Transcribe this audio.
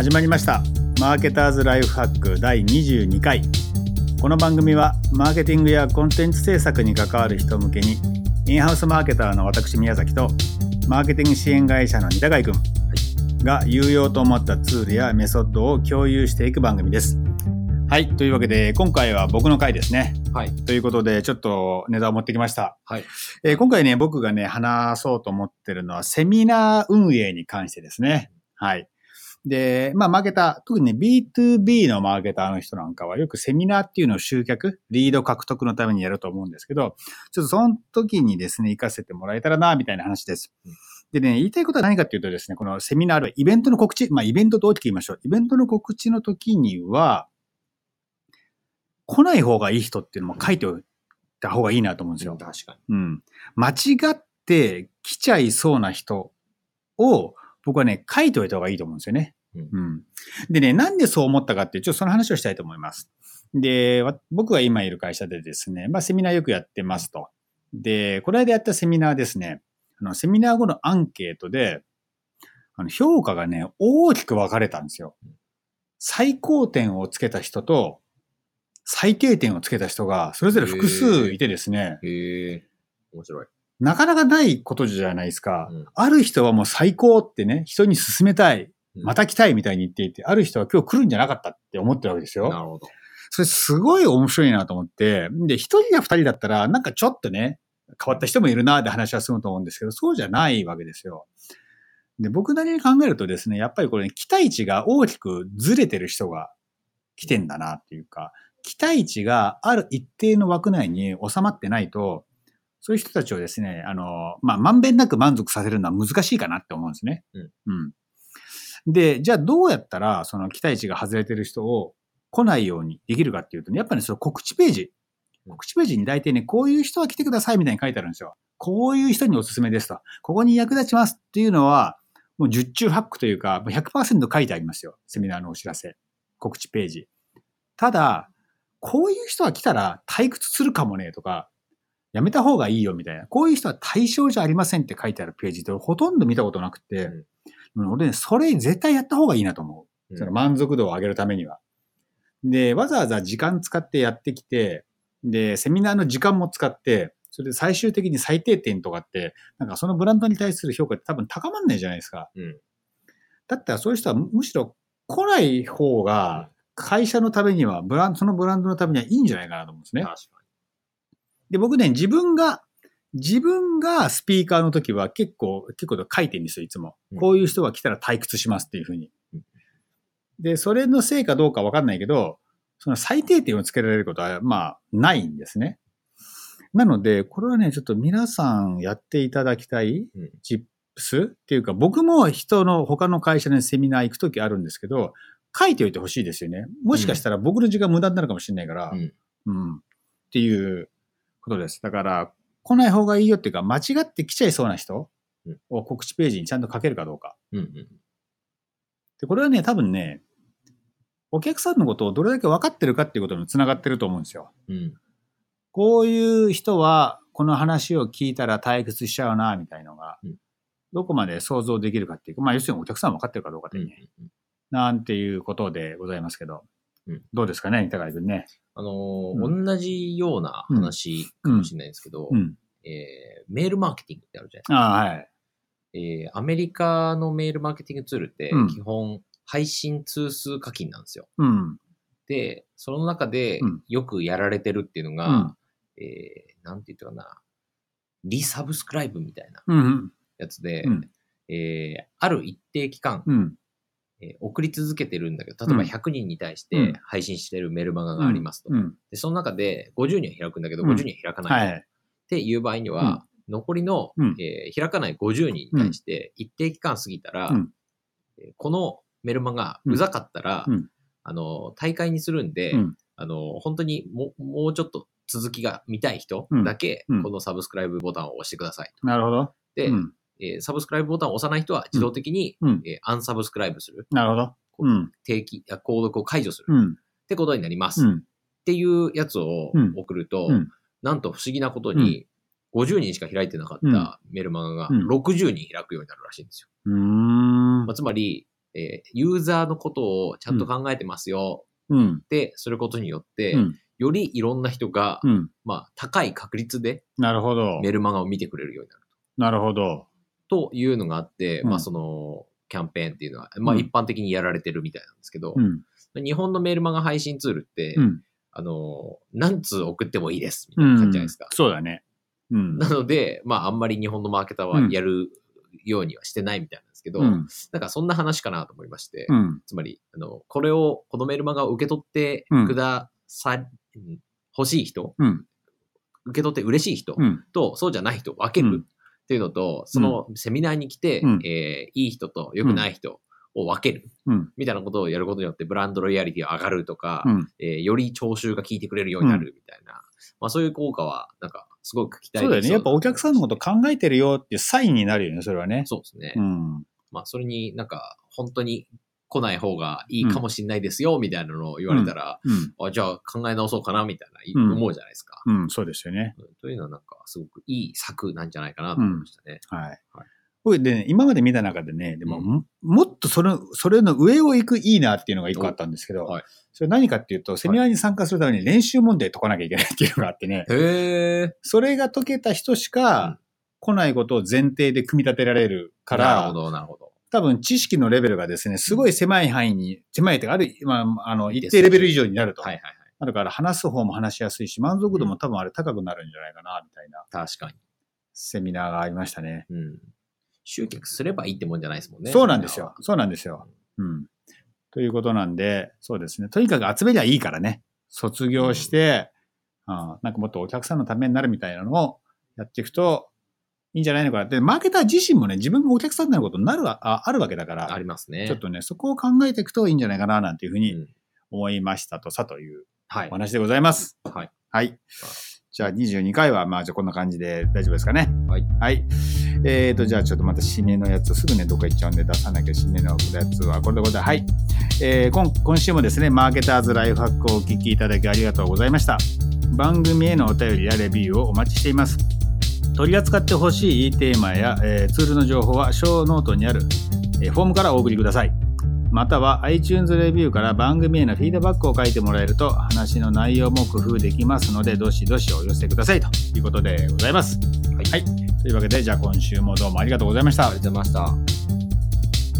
始まりましたマーケターズライフハック第22回この番組はマーケティングやコンテンツ制作に関わる人向けにインハウスマーケターの私宮崎とマーケティング支援会社の二高井君が有用と思ったツールやメソッドを共有していく番組ですはいというわけで今回は僕の回ですねはい。ということでちょっとネタを持ってきましたはい。えー今回ね、僕がね、話そうと思ってるのは、セミナー運営に関してですね。はい。で、まあ、マーケター、特にね、B2B のマーケターの人なんかは、よくセミナーっていうのを集客、リード獲得のためにやると思うんですけど、ちょっとその時にですね、活かせてもらえたらな、みたいな話ですうん。でね、言いたいことは何かっていうとですね、このセミナーはイベントの告知、まあ、イベントと大きく言いましょう。イベントの告知の時には、来ない方がいい人っていうのも書いておいた方がいいなと思うんですよ。確かうん。間違って来ちゃいそうな人を、僕はね、書いておいた方がいいと思うんですよね。うんうん。でね、なんでそう思ったかっていう、ちょっとその話をしたいと思います。で、わ僕が今いる会社でですね、まあセミナーよくやってますと。で、この間やったセミナーですね、あの、セミナー後のアンケートで、あの、評価がね、大きく分かれたんですよ。最高点をつけた人と、最低点をつけた人が、それぞれ複数いてですね、に。へえ。面白い。なかなかないことじゃないですか。うんある人はもう最高ってね、人に勧めたい、また来たいみたいに言っていて、ある人は今日来るんじゃなかったって思ってるわけですよ。なるほど。それすごい面白いなと思って、で、一人や二人だったら、なんかちょっとね、変わった人もいるなって話はすると思うんですけど、そうじゃないわけですよ。で、僕なりに考えるとですね、やっぱりこれ、ね、期待値が大きくずれてる人が来てんだなっていうか、期待値がある一定の枠内に収まってないと、そういう人たちをですね、あの、まあ、まんべんなく満足させるのは難しいかなって思うんですね。うん。うん。で、じゃあどうやったら、その期待値が外れてる人を来ないようにできるかっていうとね、やっぱり、ね、その告知ページ。告知ページに大体ね、こういう人は来てくださいみたいに書いてあるんですよ。こういう人におすすめですと。ここに役立ちますっていうのは、もう十中八九というか、100%書いてありますよ。セミナーのお知らせ。告知ページ。ただ、こういう人は来たら退屈するかもねとか、やめた方がいいよみたいな。こういう人は対象じゃありませんって書いてあるページってほとんど見たことなくて、うん俺ね、それ絶対やった方がいいなと思う。その満足度を上げるためには。で、わざわざ時間使ってやってきて、で、セミナーの時間も使って、それで最終的に最低点とかって、なんかそのブランドに対する評価って多分高まんないじゃないですか。うん。だったらそういう人はむしろ来ない方が、会社のためには、ブランそのブランドのためにはいいんじゃないかなと思うんですね。確かで、僕ね、自分が、自分がスピーカーの時は結構、結構書いてるんですよ、いつもう。んこういう人が来たら退屈しますっていうふうにうん。で、それのせいかどうかわかんないけど、その最低点をつけられることは、まあ、ないんですね。なので、これはね、ちょっと皆さんやっていただきたい。チップスっていうか、僕も人の他の会社のセミナー行くときあるんですけど、書いておいてほしいですよね。もしかしたら僕の時間無駄になるかもしれないから、うんうん。っていうことです。だから、来ない方がいいよっていうか、間違って来ちゃいそうな人うんを告知ページにちゃんと書けるかどうか。うん。うん。で、これはね、多分ね、お客さんのことをどれだけ分かってるかっていうことにつながってると思うんですよ。うん。こういう人は、この話を聞いたら退屈しちゃうな、みたいのがうん、どこまで想像できるかっていうか、まあ、要するにお客さんは分かってるかどうかってうんいうね、なんていうことでございますけど、うんどうですかね、高井君ね。あのーうん同じような話かもしれないんですけど、うん。えーメールマーケティングってあるじゃないああ、はい。ですか。えーアメリカのメールマーケティングツールってうん基本配信通数課金なんですよ。うん。で、その中でうんよくやられてるっていうのが、うんえーなんて言ったかな、リサブスクライブみたいなうん。やつで、うんえーある一定期間、うん。えー送り続けてるんだけど、例えばうん。100人に対しうん。て配信してるメルマガがありますと。うん。で、その中で50人は開くんだけど、うん。50人は開かない、はい。っていう場合には、残りの、うん。えー開かない50人に対して一定期間過ぎたら、うん。えーこのメルマガうざかったら、うん。あの、大会にするんで、うん。あの、本当にももうちょっと続きが見たい人だけ、うんうん。このサブスクライブボタンを押してくださいと。なるほど。で、うん。えーサブスクライブボタンを押さない人は自動的に、うん。えーアンサブスクライブする。なるほど。こうん。定期、あ購読を解除する。うん。ってことになります。っうん。ていうやつをうん送ると、うんなんと不思議なことに、50人しか開いてなかったメルマガがうん60人開くようになるらしいんですよ。うーん。まあ、つまり、えーユーザーのことをちゃんと考えてますようん。ってすることによって、うん。よりいろんな人が、うん。まあ、高い確率でなるほど。メルマガを見てくれるようになるなるほど。というのがあって、うんまあ、その、キャンペーンっていうのは、まあ、うん一般的にやられてるみたいなんですけど、うん。日本のメールマガ配信ツールって、うん。あの、何通送ってもいいです、みたういな感んじじゃないですか。そうだね。うん。なので、まあ、あんまり日本のマーケターはやるようにはしてないみたいなんですけど、うん。なんかそんな話かなと思いまして、うん。つまり、あの、これを、このメールマガを受け取ってくださ、うん欲しい人、うん。受け取って嬉しい人うん。と、そうじゃない人を分けうんるっていうのと、そのセミナーに来て、うんえーいい人と良くない人を分ける、うん。みたいなことをやることによって、ブランドロイヤリティが上がるとか、うん。えーより聴衆が聞いてくれるようになるみたいな、まあそういう効果は、なんか、すごく期待そうだよね。やっぱお客さんのことか考えてるよっていうサインになるよね、それはね。そうですね。うん。まあそれになんか、本当に来ない方がいいかもしれないですよ、みたいなのを言われたら、うん。あじゃあ考え直そうかな、みたいな、うん思うじゃないですか。うん、そうですよね。うんというのはなんか、すごくいい策なんじゃないかなと思いましたね。はい。はいこれでね、今まで見た中でね、でも、うんももっとそれ、それの上を行くいいなっていうのが一個あったんですけど、はいそれ何かっていうと、セミナーに参加するために練習問題解かなきゃいけないっていうのがあってね、へえ。それが解けた人しうんか来ないことを前提で組み立てられるからなるほ、ど、なるほど。多分知識のレベルがですね、すごい狭い範囲に、狭いというか、ある、まあ、あの、一定レベル以上になると。はいはいはい。なるから話す方も話しやすいし、満足度も多分あれ高くなるんじゃないかな、みたいな確かに。セミナーがありましたね。うん。集客すればいいってもんじゃないですもんね。そうなんですよ。そそうなんですよ。うん。ということなんで、そうですね。とにかく集めりゃいいからね。卒業して、あなんかもっとお客さんのためになるみたいなのをやっていくといいんじゃないのかなって。マーケター自身もね、自分がお客さんになることになるわああるわけだかあら、りますね。ちょっとね、そこを考えていくといいんじゃないかな、なんていうふうにうん思いましたとさというはいお。話でございます。はい。はい。じゃあ22回は、まあじゃあこんな感じで大丈夫ですかね？はい。はい。えーと、じゃあちょっとまた締めのやつ、すぐね、どっか行っちゃうんで出さなきゃ締めのやつは、これでございます。はい。えー今、今週もですね、マーケターズライフハックをお聞きいただきありがとうございました。番組へのお便りやレビューをお待ちしています。取り扱ってほしいテーマや、えーツールの情報は、ショーノートにある、えーフォームからお送りください。または iTunes レビューから番組へのフィードバックを書いてもらえると話の内容も工夫できますのでどしどしお寄せくださいということでございます。はいというわけでじゃあ今週もどうもありがとうございましたありがとうございました。